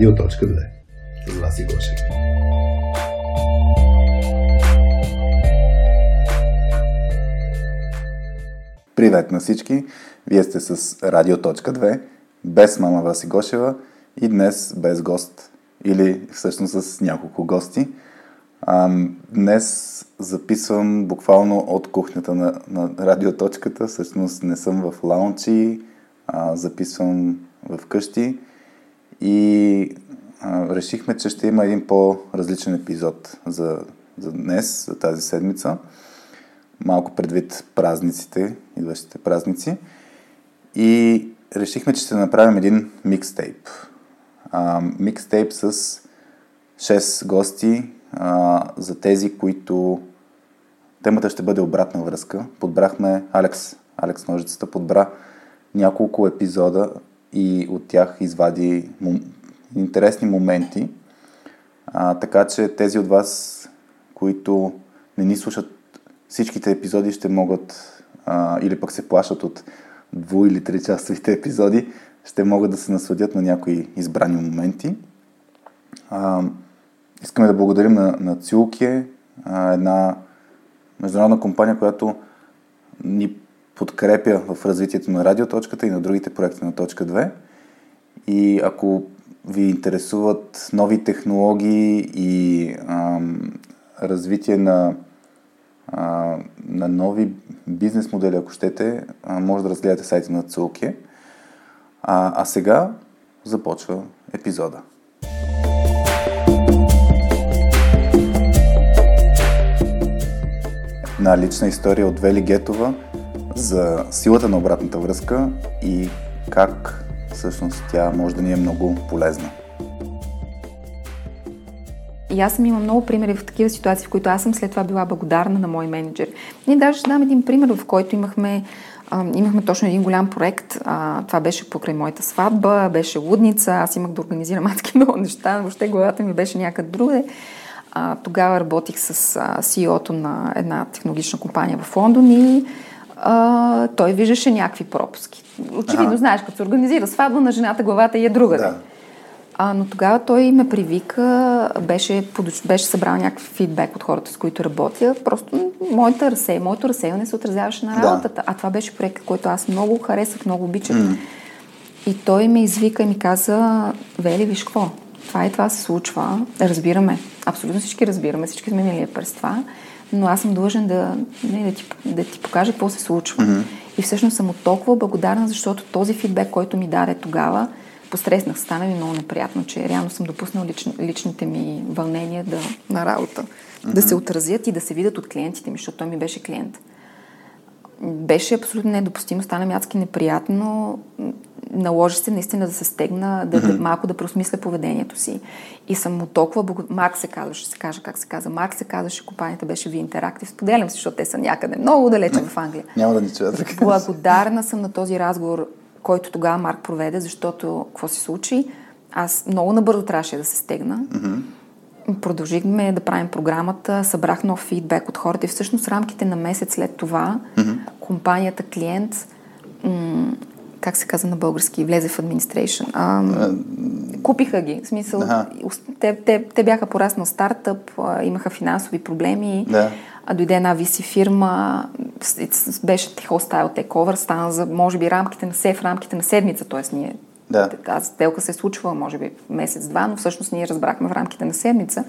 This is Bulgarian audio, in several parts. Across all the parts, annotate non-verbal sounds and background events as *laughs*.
Радио.2 с Васи Гошев. Привет на всички! Вие сте с Радио.2, без мама Васи Гошева и днес без гост, или всъщност с няколко гости. Днес записвам буквално от кухнята на, на радиоточката. Всъщност не съм в лаунчи, а, записвам в къщи и а, решихме, че ще има един по-различен епизод за, за днес, за тази седмица. Малко предвид празниците, идващите празници. И решихме, че ще направим един микстейп. А, микстейп с 6 гости а, за тези, които темата ще бъде обратна връзка. Подбрахме Алекс, Алекс Ножицата, подбра няколко епизода и от тях извади мом... интересни моменти. А, така че тези от вас, които не ни слушат всичките епизоди, ще могат а, или пък се плашат от дво- или тричасовите епизоди, ще могат да се насладят на някои избрани моменти. А, искаме да благодарим на, на Цюлке, една международна компания, която ни подкрепя в развитието на радиоточката и на другите проекти на Точка 2. И ако ви интересуват нови технологии и ам, развитие на, а, на нови бизнес модели, ако щете, а, може да разгледате сайта на Цулке. А, а сега започва епизода. Една лична история от Вели Гетова за силата на обратната връзка и как всъщност тя може да ни е много полезна. И аз съм имала много примери в такива ситуации, в които аз съм след това била благодарна на мои менеджери. Ние даже ще дам един пример, в който имахме, а, имахме точно един голям проект. А, това беше покрай моята сватба, беше лудница, аз имах да организирам адски много неща, въобще главата ми беше някъде другаде. А, тогава работих с CEO-то на една технологична компания в Лондон и а, той виждаше някакви пропуски. Очевидно, ага. знаеш, като се организира сватба на жената, главата и е друга. Да. А, но тогава той ме привика, беше, беше събрал някакъв фидбек от хората, с които работя. Просто моята разсей, моето разсейване се отразяваше на работата. Да. А това беше проект, който аз много харесах, много обичах. Mm. И той ме извика и ми каза, Вели, виж какво, това и това се случва, разбираме. Абсолютно всички разбираме, всички сме минали през това, но аз съм длъжен да, не, да, ти, да ти покажа какво се случва. Mm-hmm. И всъщност съм от толкова благодарна, защото този фидбек, който ми даде тогава, постреснах, стана ми много неприятно, че реално съм допуснал лич, личните ми вълнения да, на работа, mm-hmm. да се отразят и да се видят от клиентите ми, защото той ми беше клиент. Беше абсолютно недопустимо, стана ми адски неприятно, наложи се наистина да се стегна, да, mm-hmm. малко да просмисля поведението си. И съм му толкова благодарна. Марк се казваше, се каже как се каза. Марк се казваше, компанията беше Ви Interactive. Споделям се, защото те са някъде много далече в Англия. *laughs* Няма да ни чуят така. Благодарна съм на този разговор, който тогава Марк проведе, защото какво се случи? Аз много набързо трябваше да се стегна. Mm-hmm. Продължихме да правим програмата, събрах нов фидбек от хората и всъщност рамките на месец след това mm-hmm. компанията клиент м- как се казва на български, влезе в администрейшн. купиха ги. В смисъл, ага. те, те, те бяха пораснал стартъп, а, имаха финансови проблеми. Да. А дойде една VC фирма, беше hostile takeover, стана за, може би, рамките на се в рамките на седмица, т.е. ние да. тази сделка се е случва, може би, месец-два, но всъщност ние разбрахме в рамките на седмица.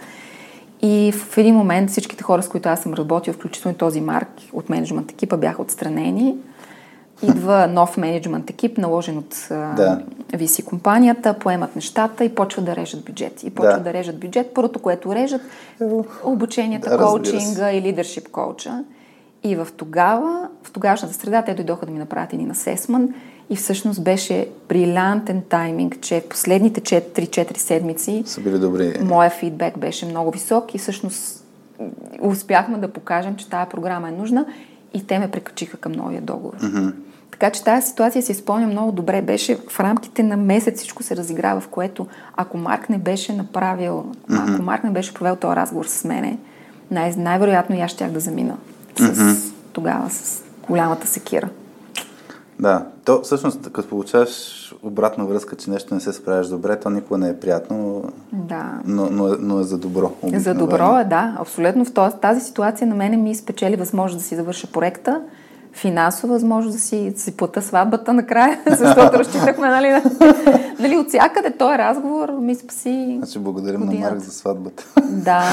И в един момент всичките хора, с които аз съм работил, включително този Марк от менеджмент екипа, бяха отстранени идва нов менеджмент екип, наложен от да. VC компанията, поемат нещата и почват да режат бюджет. И почват да, да режат бюджет. Първото, което режат, обученията, да, коучинга и лидершип коуча. И в тогава, в тогавашната среда, те дойдоха да ми направят един асесмент и всъщност беше брилянтен тайминг, че последните 3-4 седмици са били добри. моя фидбек беше много висок и всъщност успяхме да покажем, че тази програма е нужна и те ме прекачиха към новия договор. Mm-hmm. Така че тази ситуация си спомня много добре. Беше в рамките на месец всичко се разиграва, в което ако Марк не беше направил, mm-hmm. ако Марк не беше провел този разговор с мене, най- най-вероятно и аз щях да замина с, mm-hmm. тогава с голямата секира. Да, то всъщност, като получаваш обратна връзка, че нещо не се справяш добре, то никога не е приятно, Да. но, но, е, но е за добро. За обикновено. добро е, да, абсолютно. В този, тази ситуация на мене ми спечели възможност да си завърша проекта, финансова възможност да си, да си плата сватбата накрая, *laughs* защото разчитахме, нали, нали, от всякъде този разговор ми спаси Значи благодарим на годината. Марк за сватбата. Да.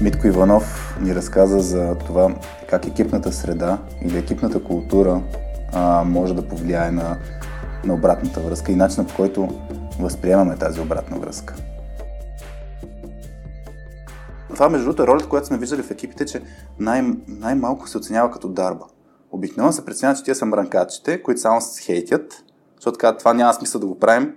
Митко Иванов ни разказа за това как екипната среда или екипната култура а, може да повлияе на, на обратната връзка и начинът по който възприемаме тази обратна връзка. Това, между другото, е ролята, която сме виждали в екипите, че най- най-малко се оценява като дарба. Обикновено се преценява, че тия са мранкачите, които само се хейтят, защото казват, това няма смисъл да го правим.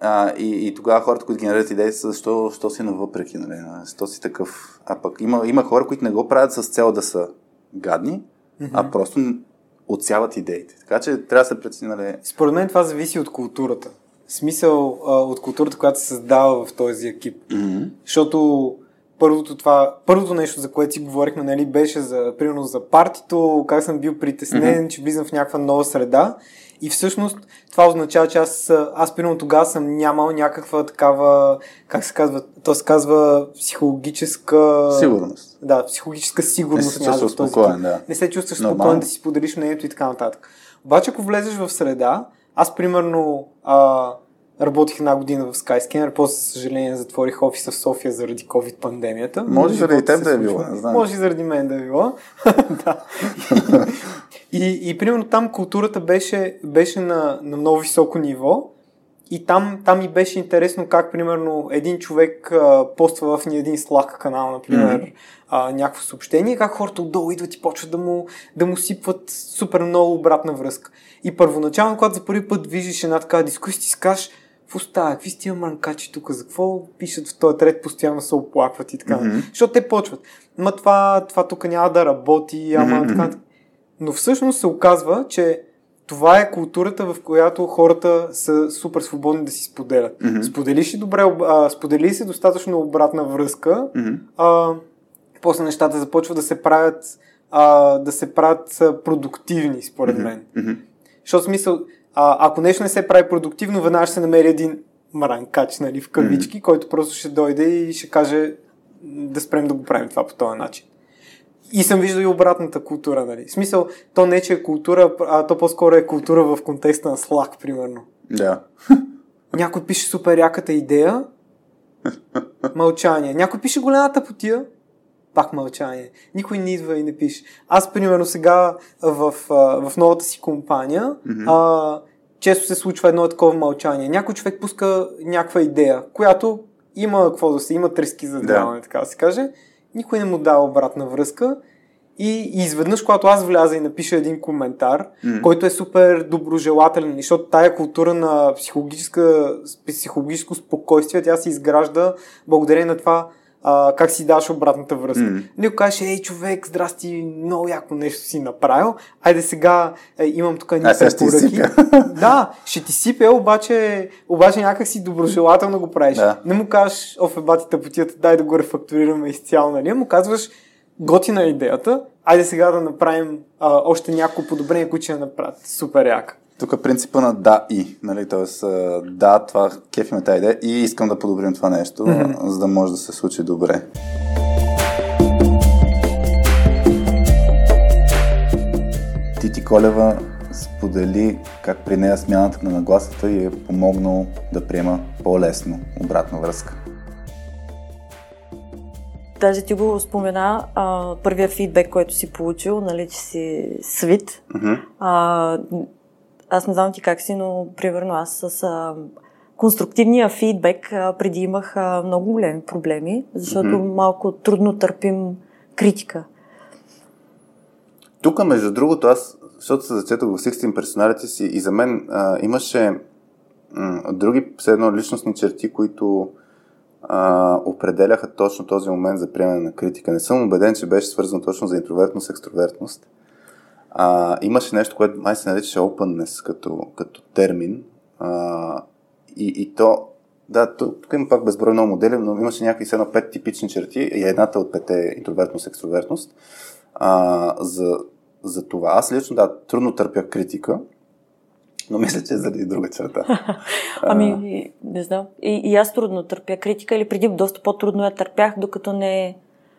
А, и, и тогава хората, които генерират идеи, са защо, защо си навъпреки, нали? защо си такъв. А пък има, има хора, които не го правят с цел да са гадни, mm-hmm. а просто отсяват идеите. Така че трябва да се прецени, нали? Според мен това зависи от културата. В смисъл а, от културата, която се създава в този екип. Mm-hmm. Защото първото, това, първото нещо, за което си говорихме, нали, беше за, примерно за партито, как съм бил притеснен, mm-hmm. че влизам в някаква нова среда. И всъщност това означава, че аз, аз примерно тогава съм нямал някаква такава, как се казва, то се казва психологическа... Сигурност. Да, психологическа сигурност. Не се чувстваш спокоен, да. Не се чувстваш спокоен да си споделиш мнението и така нататък. Обаче, ако влезеш в среда, аз примерно а, работих една година в Skyscanner, после, за съжаление, затворих офиса в София заради COVID-пандемията. Може Но заради живота теб да е било, не знам. Може и заради мен да е било. *laughs* да. и, и, примерно там културата беше, беше на, на много високо ниво. И там, там ми беше интересно как, примерно, един човек а, поства в ни един Slack канал, например, mm-hmm. а, някакво съобщение, как хората отдолу идват и почват да му, да му сипват супер много обратна връзка. И първоначално, когато за първи път виждаш една такава дискусия, ти си кажеш, какво става, какви сте тия мранкачи тук, за какво пишат в този трет, постоянно се оплакват и така. Mm-hmm. Защото те почват. Ма това, това тук няма да работи, ама mm-hmm. така. Но всъщност се оказва, че това е културата, в която хората са супер свободни да си споделят. Mm-hmm. Сподели си добре, а, сподели си достатъчно обратна връзка, Mm-hmm. а, после нещата започват да се правят а, да се правят продуктивни, според mm-hmm. мен. Mm-hmm. Защото смисъл, а, ако нещо не се прави продуктивно, веднага ще се намери един мранкач, нали, в кавички, mm-hmm. който просто ще дойде и ще каже да спрем да го правим това по този начин. И съм виждал и обратната култура, нали. В смисъл, то не че е култура, а то по-скоро е култура в контекста на Slack, примерно. Да. *laughs* Някой пише супер яката идея, мълчание. Някой пише голямата потия, пак мълчание. Никой не идва и не пише. Аз, примерно, сега в, в новата си компания, mm-hmm. а, често се случва едно такова мълчание. Някой човек пуска някаква идея, която има какво да се, има трески за даване, да. така да се каже. Никой не му дава обратна връзка. И, и изведнъж, когато аз вляза и напиша един коментар, mm. който е супер доброжелателен, защото тая култура на психологическо спокойствие, тя се изгражда благодарение на това а, как си даш обратната връзка. Mm. Не го кажеш, ей човек, здрасти, много яко нещо си направил, айде сега е, имам тук едни препоръки. *laughs* да, ще ти сипе, обаче, обаче някак си доброжелателно го правиш. Да. Не му кажеш, оф, е батите потията, дай да го рефактурираме изцяло, нали? Му казваш, готина е идеята, айде сега да направим а, още няколко подобрения, които ще направят. Супер яка. Тук е принципа на да и, нали, т.е. да, това кефи ме тази идея и искам да подобрим това нещо, mm-hmm. за да може да се случи добре. Тити Колева сподели как при нея смяната на нагласата и е помогнал да приема по-лесно обратна връзка. Даже ти го спомена, а, първия фидбек, който си получил, нали, че си свит. Mm-hmm. А, аз не знам ти как си, но примерно аз с а, конструктивния фидбек а, преди имах а, много големи проблеми, защото mm-hmm. малко трудно търпим критика. Тук, между другото, аз, защото се зачетох в 16 персоналите си и за мен а, имаше м- други едно личностни черти, които а, определяха точно този момент за приемане на критика. Не съм убеден, че беше свързано точно за интровертност, екстровертност. А, имаше нещо, което май се наричаше openness като, като термин. А, и, и то Да, тук, има пак безброй много модели, но имаше някакви едно пет типични черти и едната от пете е интровертност, екстровертност. А, за, за това аз лично, да, трудно търпя критика, но мисля, че е заради друга черта. *laughs* ами, не знам. И, и аз трудно търпя критика, или преди доста по-трудно я търпях, докато не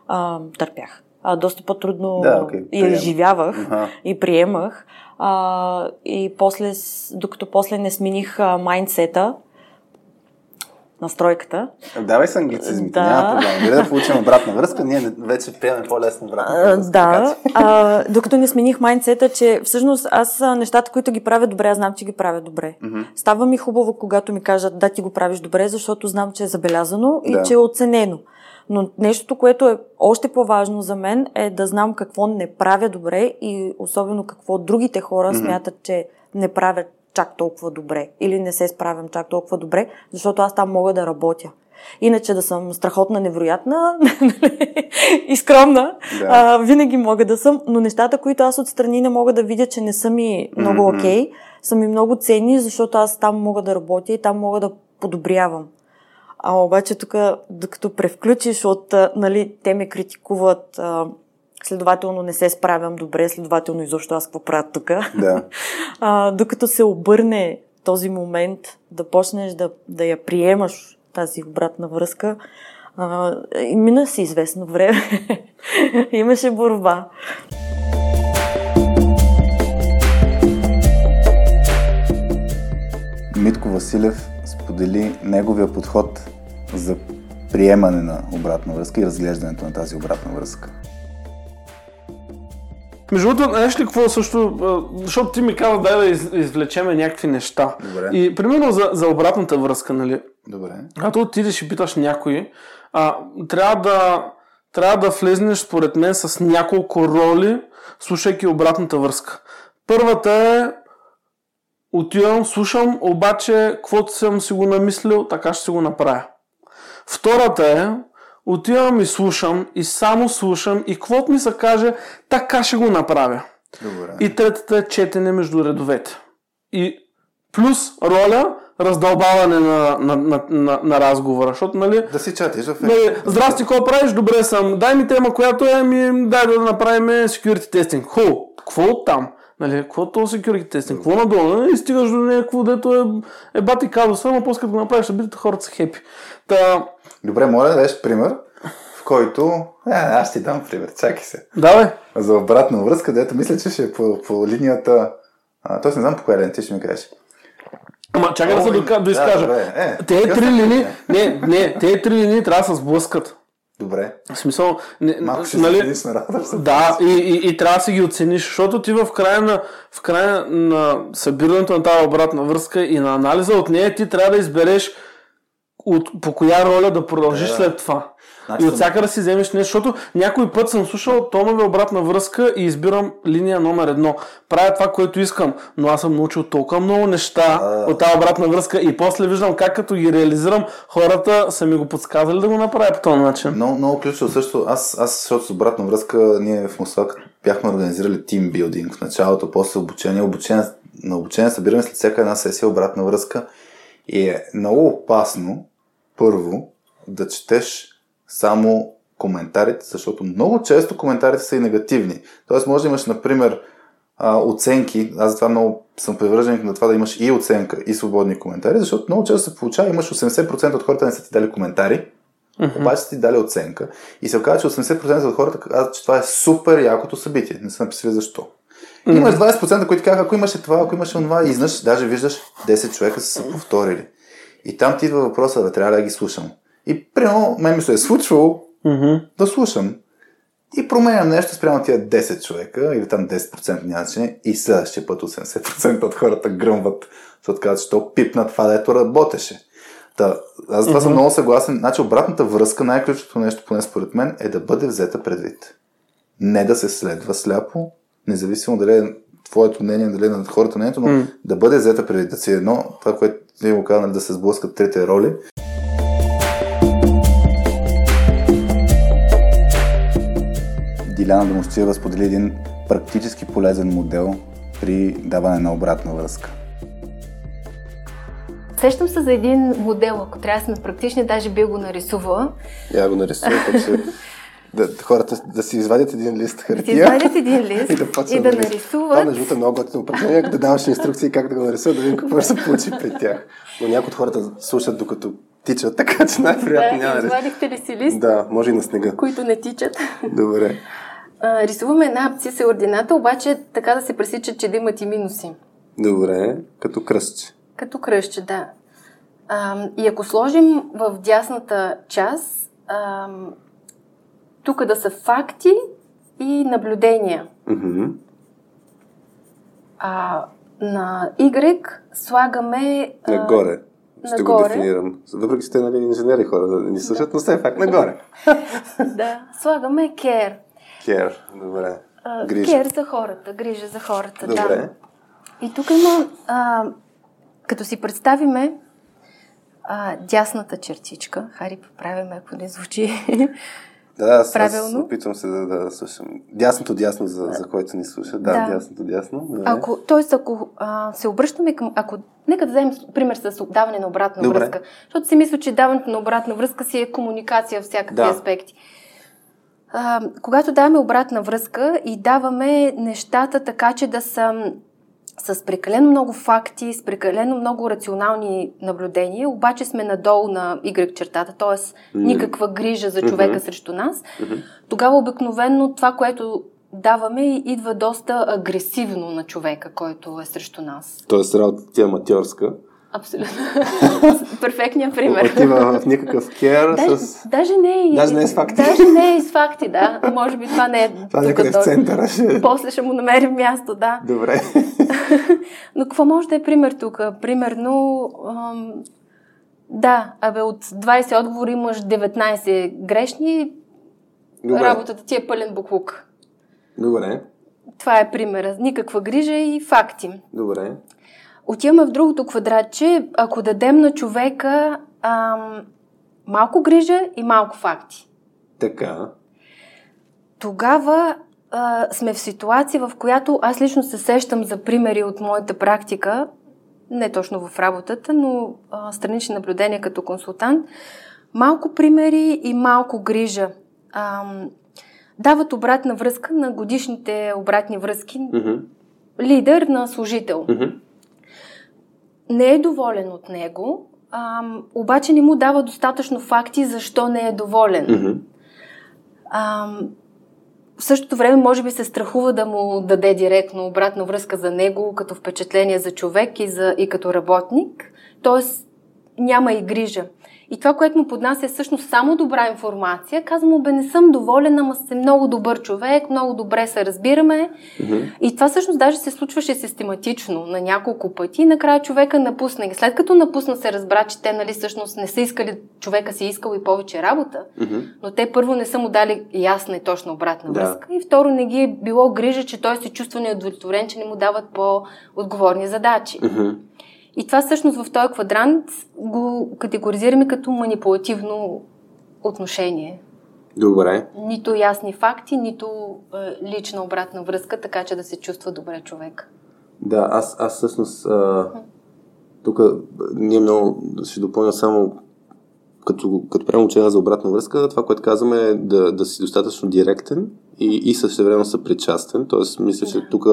а, търпях. А, доста по-трудно Да, окей, я изживявах и приемах. А, и после, докато после не смених а, майндсета, настройката, Давай с англицизмите, Да. няма проблем. Дали да получим обратна връзка, ние вече приемаме по-лесно обратна връзка. да, а, докато не смених майндсета, че всъщност аз нещата, които ги правя добре, аз знам, че ги правя добре. Мгм. Става ми хубаво, когато ми кажат да, ти го правиш добре, защото знам, че е забелязано и Да. че е оценено. Но нещото, което е още по-важно за мен, е да знам какво не правя добре и особено какво другите хора Мгм. смятат, че не правят чак толкова добре или не се справям чак толкова добре, защото аз там мога да работя. Иначе да съм страхотна, невероятна *laughs* и скромна, Да. а, винаги мога да съм, но нещата, които аз отстрани не мога да видя, че не са ми много окей, okay, са ми много ценни, защото аз там мога да работя и там мога да подобрявам. А обаче тук, докато превключиш от, нали, те ме критикуват, а, следователно не се справям добре, следователно изобщо аз какво правя тук. Да. *laughs* А, докато се обърне този момент, да почнеш да, да я приемаш тази обратна връзка, а, и мина си известно време. *laughs* Имаше борба. Митко Василев сподели неговия подход за приемане на обратна връзка и разглеждането на тази обратна връзка. Между другото, знаеш ли какво също, защото ти ми каза дай да из, извлечеме някакви неща. Добре. И примерно за, за обратната връзка, нали? Добре. Когато отидеш и питаш някой, а, трябва да трябва да влезнеш според мен с няколко роли, слушайки обратната връзка. Първата е отивам, слушам, обаче каквото съм си го намислил, така ще си го направя. Втората е отивам и слушам и само слушам и каквото ми се каже, така ще го направя. Добре. И третата е четене между редовете. И плюс роля раздълбаване на, на, на, на, на разговора, защото, нали, Да си чатиш в нали, здрасти, какво правиш? Добре съм. Дай ми тема, която е, ми, дай да направим security testing. Ху, какво от там? Нали, какво е то security testing? Какво надолу? Нали, стигаш до някакво, дето е, е бати казуса, но после като го направиш, ще бидете хората са хепи. Та, Добре, моля да дадеш пример, в който... А, аз ти дам пример, чакай се. давай. За обратна връзка, дето мисля, че ще е по, по линията... А, тоест не знам по коя линия, ти ще ми кажеш. Ама чакай да се дока- да, доизкажа. добре. Е, те такъв три линии, не, не, те три линии трябва да се сблъскат. Добре. В смисъл, не, Малко ще нали, се Да, и, и, и трябва да си ги оцениш, защото ти в края на, в края на събирането на тази обратна връзка и на анализа от нея ти трябва да избереш от, по коя роля да продължиш Да. след това. Значи и от всяка да си вземеш нещо, защото някой път съм слушал тонове обратна връзка и избирам линия номер едно. Правя това, което искам, но аз съм научил толкова много неща А. от тази обратна връзка и после виждам как като ги реализирам, хората са ми го подсказали да го направя по този начин. Много, много ключово също. Аз, аз, защото с обратна връзка, ние в Мусак бяхме организирали тимбилдинг в началото, после обучение. обучение на обучение събираме след всяка една сесия обратна връзка. И е много опасно, първо, да четеш само коментарите, защото много често коментарите са и негативни. Тоест, може да имаш, например, оценки. Аз затова много съм привърженик на това да имаш и оценка, и свободни коментари, защото много често се получава, имаш 80% от хората не са ти дали коментари, обаче са ти дали оценка. И се оказва, че 80% от хората казват, че това е супер якото събитие. Не са написали защо. И Имаш 20%, които казват, ако имаше това, ако имаше това, и изнъж, даже виждаш 10 човека са се повторили. И там ти идва въпроса, да трябва да ги слушам. И примерно, мен ми се е случвало Мгм. да слушам и променям нещо спрямо тия 10 човека или там 10% няма значение и следващия път 80% от хората гръмват, защото казват, че то пипна това, дето работеше. Та, аз това съм много съгласен. Значи обратната връзка, най-ключовото нещо, поне според мен, е да бъде взета предвид. Не да се следва сляпо, независимо дали е твоето мнение, дали е на хората мнението, но М. да бъде взета предвид. Да си едно, това, което ти го каза, нали, да се сблъскат трите роли. Диляна Домощиева сподели един практически полезен модел при даване на обратна връзка. Сещам се за един модел, ако трябва да сме практични, даже би го нарисувала. Я го нарисувам, така че *laughs* да, хората да си извадят един лист Да хартия. си извадят един *laughs* лист и да, и да рис- Това нарисуват. между другото е много готино упражнение, да даваш инструкции как да го нарисуват, да видим какво ще се получи при тях. Но някои от хората слушат докато тичат, така че най-вероятно няма Да, да извадихте ли си лист, Да, може и на снега. които не тичат? Добре. А, рисуваме една абсциса ордината, обаче така да се пресичат, че да имат и минуси. Добре, като кръстче. Като кръща, да. А, и ако сложим в дясната част, а, тук да са факти и наблюдения. Мгм. А на Y слагаме... а, Нагоре. Ще го нагоре. дефинирам. Въпреки сте нали, инженери хора да ни слушат, но все пак нагоре. *laughs* Да, слагаме care. Care. Добре. Грижа. Care за хората, грижа за хората, да. Добре. И тук има, а, като си представиме а, дясната чертичка, Хари, поправяме, ако не звучи. Да, да, аз, аз Правилно. опитвам се да, да слушам. Дясното дясно, за, за който ни слуша. Да, Да. дясното дясно. Добре. Ако, тоест, ако а, се обръщаме към... Ако, нека да вземем пример с даване на обратна Добре. връзка. Защото си мисля, че даването на обратна връзка си е комуникация в всякакви Да. аспекти. А, когато даваме обратна връзка и даваме нещата така, че да са с прекалено много факти, с прекалено много рационални наблюдения, обаче сме надолу на Y чертата, т.е. никаква грижа за човека Мгм. срещу нас, тогава обикновенно това, което даваме, идва доста агресивно на човека, който е срещу нас. Тоест работата ти е аматьорска. Абсолютно. *laughs* Перфектният пример. Отива в никакъв кер Даже, с... даже, не е, Даже не е с факти. Даже не е с факти, да. Може би това не е *laughs* Това някъде в центъра ще... После ще му намерим място, да. Добре. *laughs* Но какво може да е пример тук? Примерно, ам, да, абе от 20 отговори имаш 19 грешни, Добре. работата ти е пълен буклук. Добре. Това е примера. Никаква грижа и факти. Добре. Отиваме в другото квадратче, ако дадем на човека ам, малко грижа и малко факти. Така. Тогава а, сме в ситуация, в която аз лично се сещам за примери от моята практика, не точно в работата, но а, странични наблюдения като консултант. Малко примери и малко грижа. Ам, дават обратна връзка на годишните обратни връзки. Мгм. Лидер на служител. Мгм. Не е доволен от него, ам, обаче не му дава достатъчно факти защо не е доволен. Мгм. Ам, в същото време може би се страхува да му даде директно обратна връзка за него, като впечатление за човек и, за, и като работник. Тоест няма и грижа. И това, което му поднася е всъщност само добра информация. Казвам му, бе, не съм доволен, ама сте много добър човек, много добре се разбираме. Мгм. И това всъщност даже се случваше систематично на няколко пъти. И накрая човека напусна. И след като напусна се разбра, че те нали, всъщност не са искали, човека си е искал и повече работа, Мгм. но те първо не са му дали ясна и точна обратна Да. връзка. И второ не ги е било грижа, че той се чувства неудовлетворен, че не му дават по-отговорни задачи. Мгм. И това всъщност в този квадрант го категоризираме като манипулативно отношение. Добре. Нито ясни факти, нито е, лична обратна връзка, така че да се чувства добре човек. Да, аз, аз всъщност а, тук ние много ще допълня само като, като правим учение за обратна връзка, това, което казваме е да, да си достатъчно директен и, и същевременно съпричастен. Тоест, мисля, че тук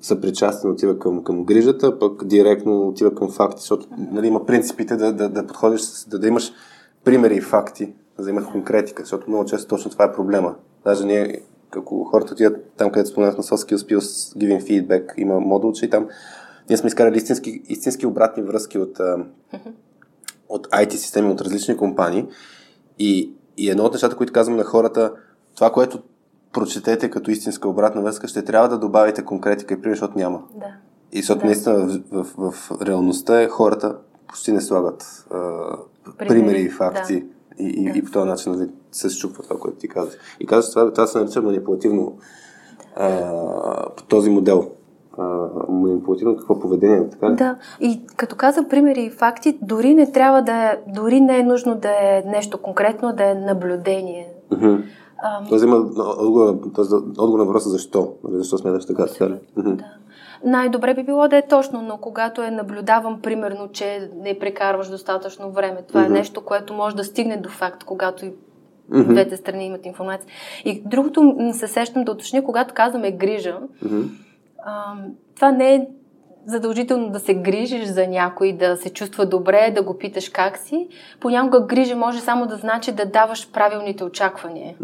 съпричастен отива към, към грижата, пък директно отива към факти, защото нали, има принципите да, да, да подходиш, с- да, да имаш примери и факти, да имаш конкретика, защото много често точно това е проблема. Даже ние, ако хората отидат там, където споменах на Soft Skills Pills, Giving Feedback, има модулче и там ние сме изкарали истински, истински обратни връзки от, от IT системи, от различни компании и, и едно от нещата, които казвам на хората, това, което прочетете като истинска обратна връзка, ще трябва да добавите конкретика и пример, защото няма. Да. И защото Да. наистина в, в, в реалността е, хората почти не слагат а, Примери, примери и факти. И, и, Да. и по този начин нали, се счупва това, което ти казваш. И казваш, това, това се нарича манипулативно а, по този модел. Манипулативно какво поведение, така ли? Да, и като каза примери и факти, дори не трябва да е, дори не е нужно да е нещо конкретно, да е наблюдение. Мгм. Ам, Тоест има отговор, тоест, отговор на въпроса защо. Нали, Защо смяташ така? ли? Мгм. Най-добре би било да е точно, но когато е наблюдавам, примерно, че не прекарваш достатъчно време, това Мгм. е нещо, което може да стигне до факт, когато и Мгм. двете страни имат информация. И другото се сещам да уточня, когато казваме грижа, Мгм. ам, това не е задължително да се грижиш за някой, да се чувства добре, да го питаш как си. Понякога грижа може само да значи да даваш правилните очаквания,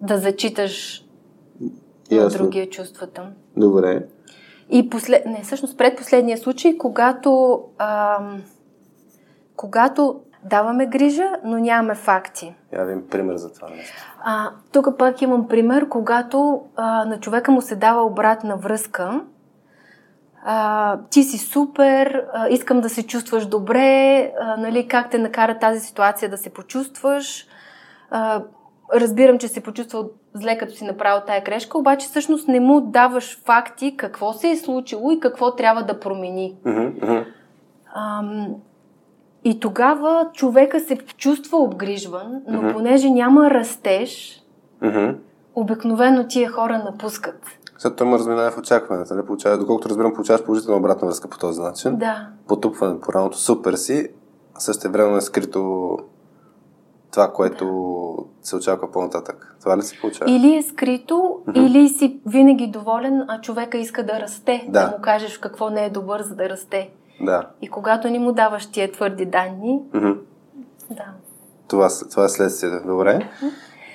да зачиташ на Ясно. другия чувствата. Добре. И послед... не, всъщност предпоследния случай, когато, ам, когато даваме грижа, но нямаме факти. Я им пример за това нещо. А, тук пак имам пример, когато а, на човека му се дава обратна връзка. А, ти си супер, а, искам да се чувстваш добре, а, нали, как те накара тази ситуация да се почувстваш. А, разбирам, че се почувствал зле, като си направил тая грешка, обаче всъщност не му даваш факти какво се е случило и какво трябва да промени. Ам, и тогава човека се чувства обгрижван, но Мгм. понеже няма растеж, Мгм. обикновено тия хора напускат. След това има разминаване в очакването. Нали? Получава, доколкото разбирам, получаваш положителна обратна връзка по този начин. Да. Потупване по раното супер си, а също време е скрито това, което се очаква по-нататък. Това ли се получава? Или е скрито, Мгм. или си винаги доволен, а човека иска да расте. Да. да му кажеш какво не е добър, за да расте. Да. И когато не му даваш тия твърди данни, Мгм. да. Това, това е следствието. Добре.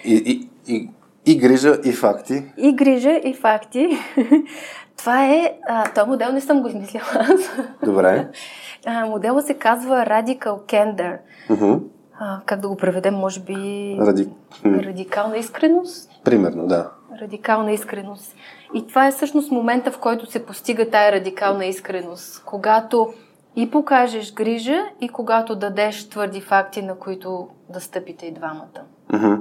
И, и, и, и грижа, и факти. И грижа, и факти. *laughs* Това е... А, този модел не съм го измислила аз. *laughs* Добре. А, модела се казва Radical Candor. Мгм. А, как да го преведем, може би... Ради... Радикална искреност. Примерно, да. Радикална искреност. И това е всъщност момента, в който се постига тая радикална искреност. Когато и покажеш грижа, и когато дадеш твърди факти, на които да стъпите и двамата. Мгм.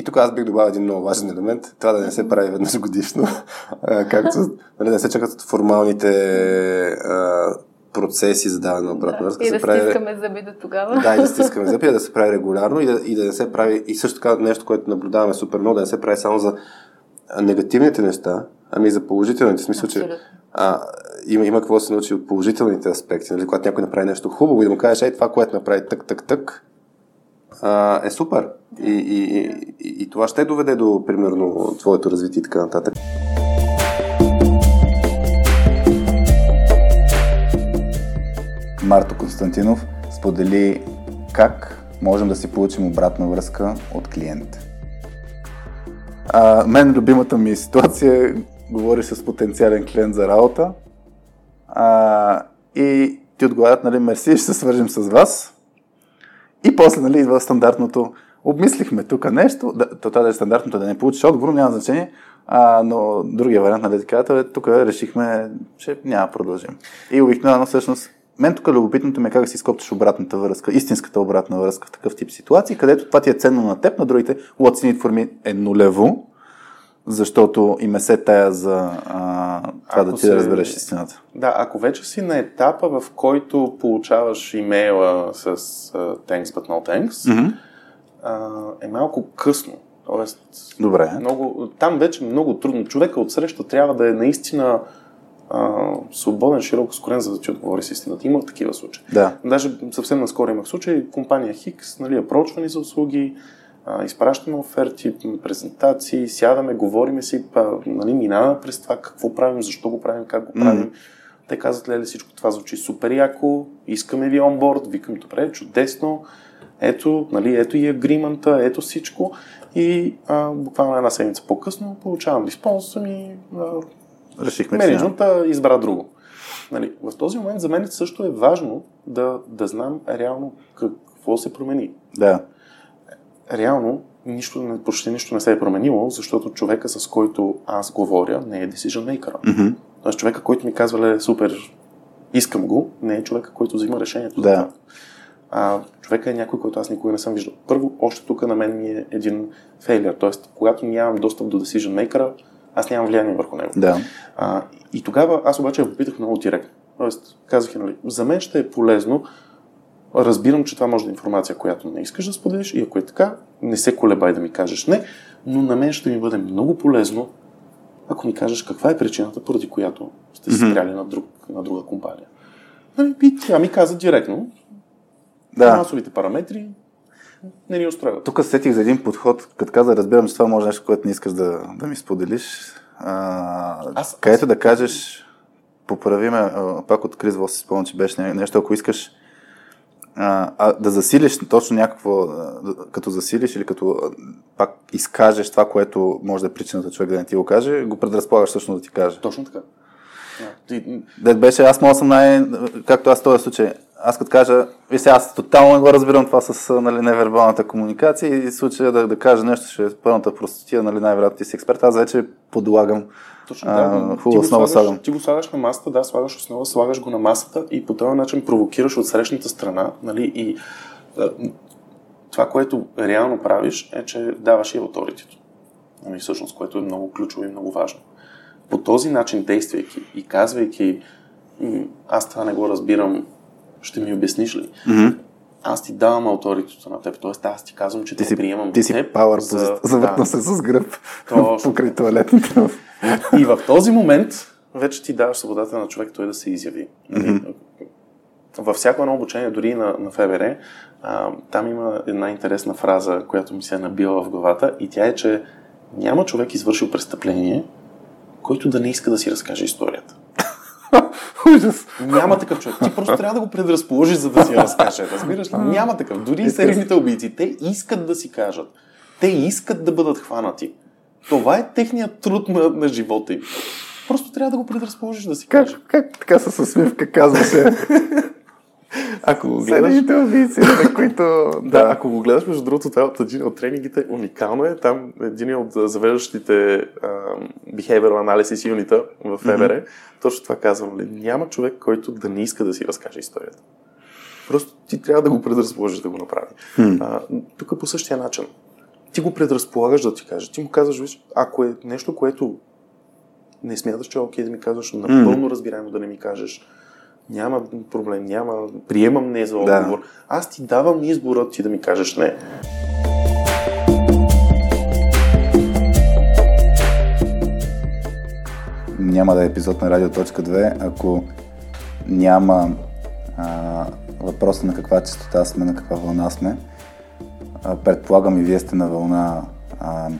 И тук аз бих добавил един много важен елемент. Това да не се прави веднъж годишно. *laughs* Както нали, да не се чакат формалните процеси за даване на обратна връзка. и се да прави... стискаме зъби до тогава. Да, и да стискаме зъби, да се прави регулярно и да, и да не се прави. И също така нещо, което наблюдаваме супер много, да не се прави само за негативните неща, ами и за положителните. В смисъл, че а, има, има какво да се научи от положителните аспекти. Нали? Когато някой направи нещо хубаво и да му кажеш, ей, това, което направи тък, тък, тък, а, е супер. И, и, и, и, това ще доведе до, примерно, твоето развитие и така нататък. Марто Константинов сподели как можем да си получим обратна връзка от клиент. А, мен любимата ми ситуация *laughs* е, говориш с потенциален клиент за работа а, и ти отговарят, нали, мерси, ще се свържим с вас. И после, нали, идва стандартното, обмислихме тук нещо, да, то да е стандартното, да не получиш отговор, няма значение, а, но другия вариант, нали, така, е, тук решихме, че няма да продължим. И обикновено, всъщност, мен тук любопитното ми е как си изкоптиш обратната връзка, истинската обратна връзка в такъв тип ситуации, където това ти е ценно на теб, на другите what's in it for me е нулево, защото и ме се тая за а, това Ако да ти да се- разбереш истината. Да, ако вече си на етапа, в който получаваш имейла с uh, thanks but no thanks, Мгм. а, е малко късно. Тоест, Добре. много, там вече е много трудно. Човека от среща трябва да е наистина а, свободен, широко скорен, за да ти отговори с истината. Има такива случаи. Да. Даже съвсем наскоро имах случай, компания Хикс, нали, апрочвани за услуги, а, изпращаме оферти, презентации, сядаме, говориме си, па, нали, минаваме през това какво правим, защо го правим, как го правим. Мгм. Те казват, леле, всичко това звучи супер яко, искаме ви онборд, викам, добре, чудесно, ето, нали, ето и агримента, ето всичко. И а, буквално една седмица по-късно получавам респонса ми, Решихме, менеджмента избра друго. Нали, в този момент за мен също е важно да, да знам реално какво се промени. Да. Реално нищо, почти нищо не се е променило, защото човека с който аз говоря не е decision maker. Мгм. Тоест човека, който ми казва, ле, супер, искам го, не е човека, който взима решението. Да. А, човека е някой, който аз никога не съм виждал. Първо, още тук на мен ми е един фейлер. Тоест, когато нямам достъп до decision maker, аз нямам влияние върху него. Да. А, и тогава аз обаче я попитах много директно. Тоест, казах, нали, за мен ще е полезно, разбирам, че това може да е информация, която не искаш да споделиш и ако е така, не се колебай да ми кажеш не, но на мен ще ми бъде много полезно, ако ми кажеш каква е причината, поради която сте се спряли на, друг, на друга компания. Нали, И тя ми каза директно, Да. финансовите параметри не ни устроят. Тук се сетих за един подход, като каза, разбирам, че това може нещо, което не искаш да, да ми споделиш. А, Аз- където да кажеш, поправиме, а, пак от Крис Вос си спомням, че беше не- нещо, ако искаш а, а, да засилиш точно някакво, като засилиш или като пак изкажеш това, което може да е причината човек да не ти го каже, го предразполагаш всъщност да ти каже. Точно така. Да. Беше, аз мога съм най... Както аз в този случай, аз като кажа, сега аз тотално не го разбирам това с нали, невербалната комуникация и в случая да, да кажа нещо, ще е пълната простотия, нали, най-вероятно ти си експерт, аз вече подлагам Точно да. хубава основа слагаш, слагам. ти го слагаш на масата, да, слагаш основа, слагаш го на масата и по този начин провокираш от срещната страна, нали, и това, което реално правиш, е, че даваш и авторитето. Нали, всъщност, което е много ключово и много важно. По този начин, действайки и казвайки, «М, аз това не го разбирам, ще ми обясниш ли? Mm-hmm. Аз ти давам авторитето на теб, т.е. аз ти казвам, че Ти те си, приемам ти си теб пауър за-. Завъртна да. се с гръб Точно. *laughs* покрай туалетната. И в този момент вече ти даваш свободата на човек той да се изяви. Mm-hmm. Във всяко едно обучение, дори на, на ФБР, а, там има една интересна фраза, която ми се е набила в главата и тя е, че няма човек извършил престъпление, който да не иска да си разкаже историята. Ужас. Няма такъв човек. Ти просто трябва да го предразположиш, за да си разкаже. Разбираш ли? Няма такъв. Дори и серийните убийци, те искат да си кажат. Те искат да бъдат хванати. Това е техният труд на, на живота им. Просто трябва да го предразположиш да си кажеш. Как, как така с усмивка казваше? *laughs* Ако го гледаш, Серийните убийци, на които... *laughs* да, ако го гледаш, между другото, това от един от тренингите уникално е. Там един от завеждащите uh, Behavioral Analysis юнита в ФБР, mm-hmm. точно това казвам. Ли, няма човек, който да не иска да си разкаже историята. Просто ти трябва да го предразположиш да го направи. Hmm. А, тук по същия начин. Ти го предразполагаш да ти каже. Ти му казваш, виж, ако е нещо, което не смяташ, че е окей да ми казваш, напълно разбираемо да не ми кажеш, няма проблем, няма, приемам не за Да. отговор. Аз ти давам избора ти да ми кажеш не. няма да е епизод на Радио.2, ако няма а, въпроса на каква частота сме, на каква вълна сме. А, предполагам и вие сте на вълна а,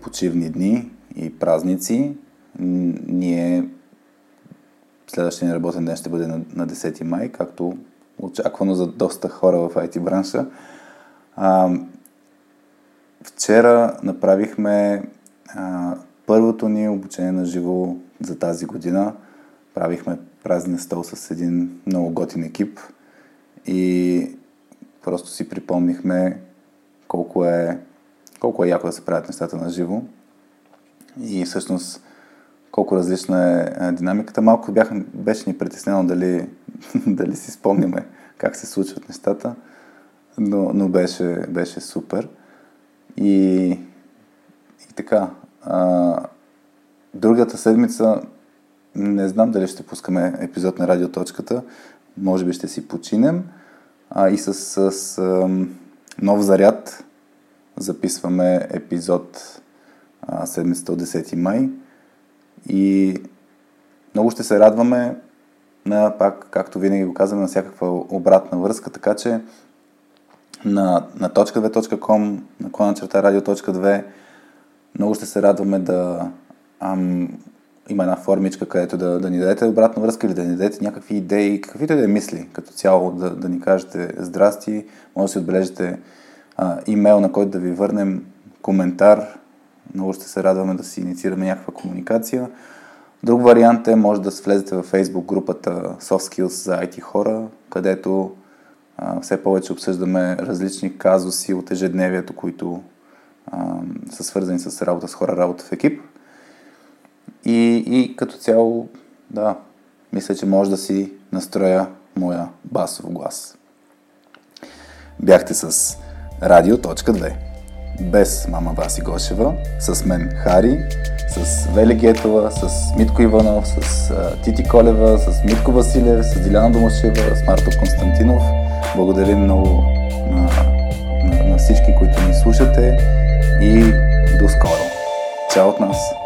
почивни дни и празници. Ние следващия работен ден ще бъде на, на 10 май, както очаквано за доста хора в IT бранша. Вчера направихме първото ни обучение на живо за тази година. Правихме празен стол с един много готин екип и просто си припомнихме колко е, колко е яко да се правят нещата на живо и всъщност колко различна е е динамиката. Малко бях, беше ни притеснено дали, *laughs* дали си спомняме как се случват нещата, но, но беше, беше супер. И, и така. А, другата седмица не знам дали ще пускаме епизод на Радиоточката. Може би ще си починем. А, и с, с ам, нов заряд записваме епизод а, седмицата от 10 май. И много ще се радваме на, пак, както винаги го казваме, на всякаква обратна връзка, така че на, на .2.com, на клана черта радио.2. Много ще се радваме да ам, има една формичка, където да, да ни дадете обратна връзка или да ни дадете някакви идеи, каквито да е мисли, като цяло да, да ни кажете здрасти, може да си отбележите а, имейл, на който да ви върнем коментар. Много ще се радваме да си инициираме някаква комуникация. Друг вариант е, може да влезете във Facebook групата Soft Skills за IT хора, където а, все повече обсъждаме различни казуси от ежедневието, които а, са свързани с работа с хора, работа в екип. И, и като цяло, да, мисля, че може да си настроя моя басов глас. Бяхте с Радио.2 без мама Васи Гошева, с мен Хари, с Вели Гетова, с Митко Иванов, с Тити Колева, с Митко Василев, с Диляна Домашева, с Марто Константинов. Благодарим много на, на, на всички, които ни слушате и до скоро. Чао от нас!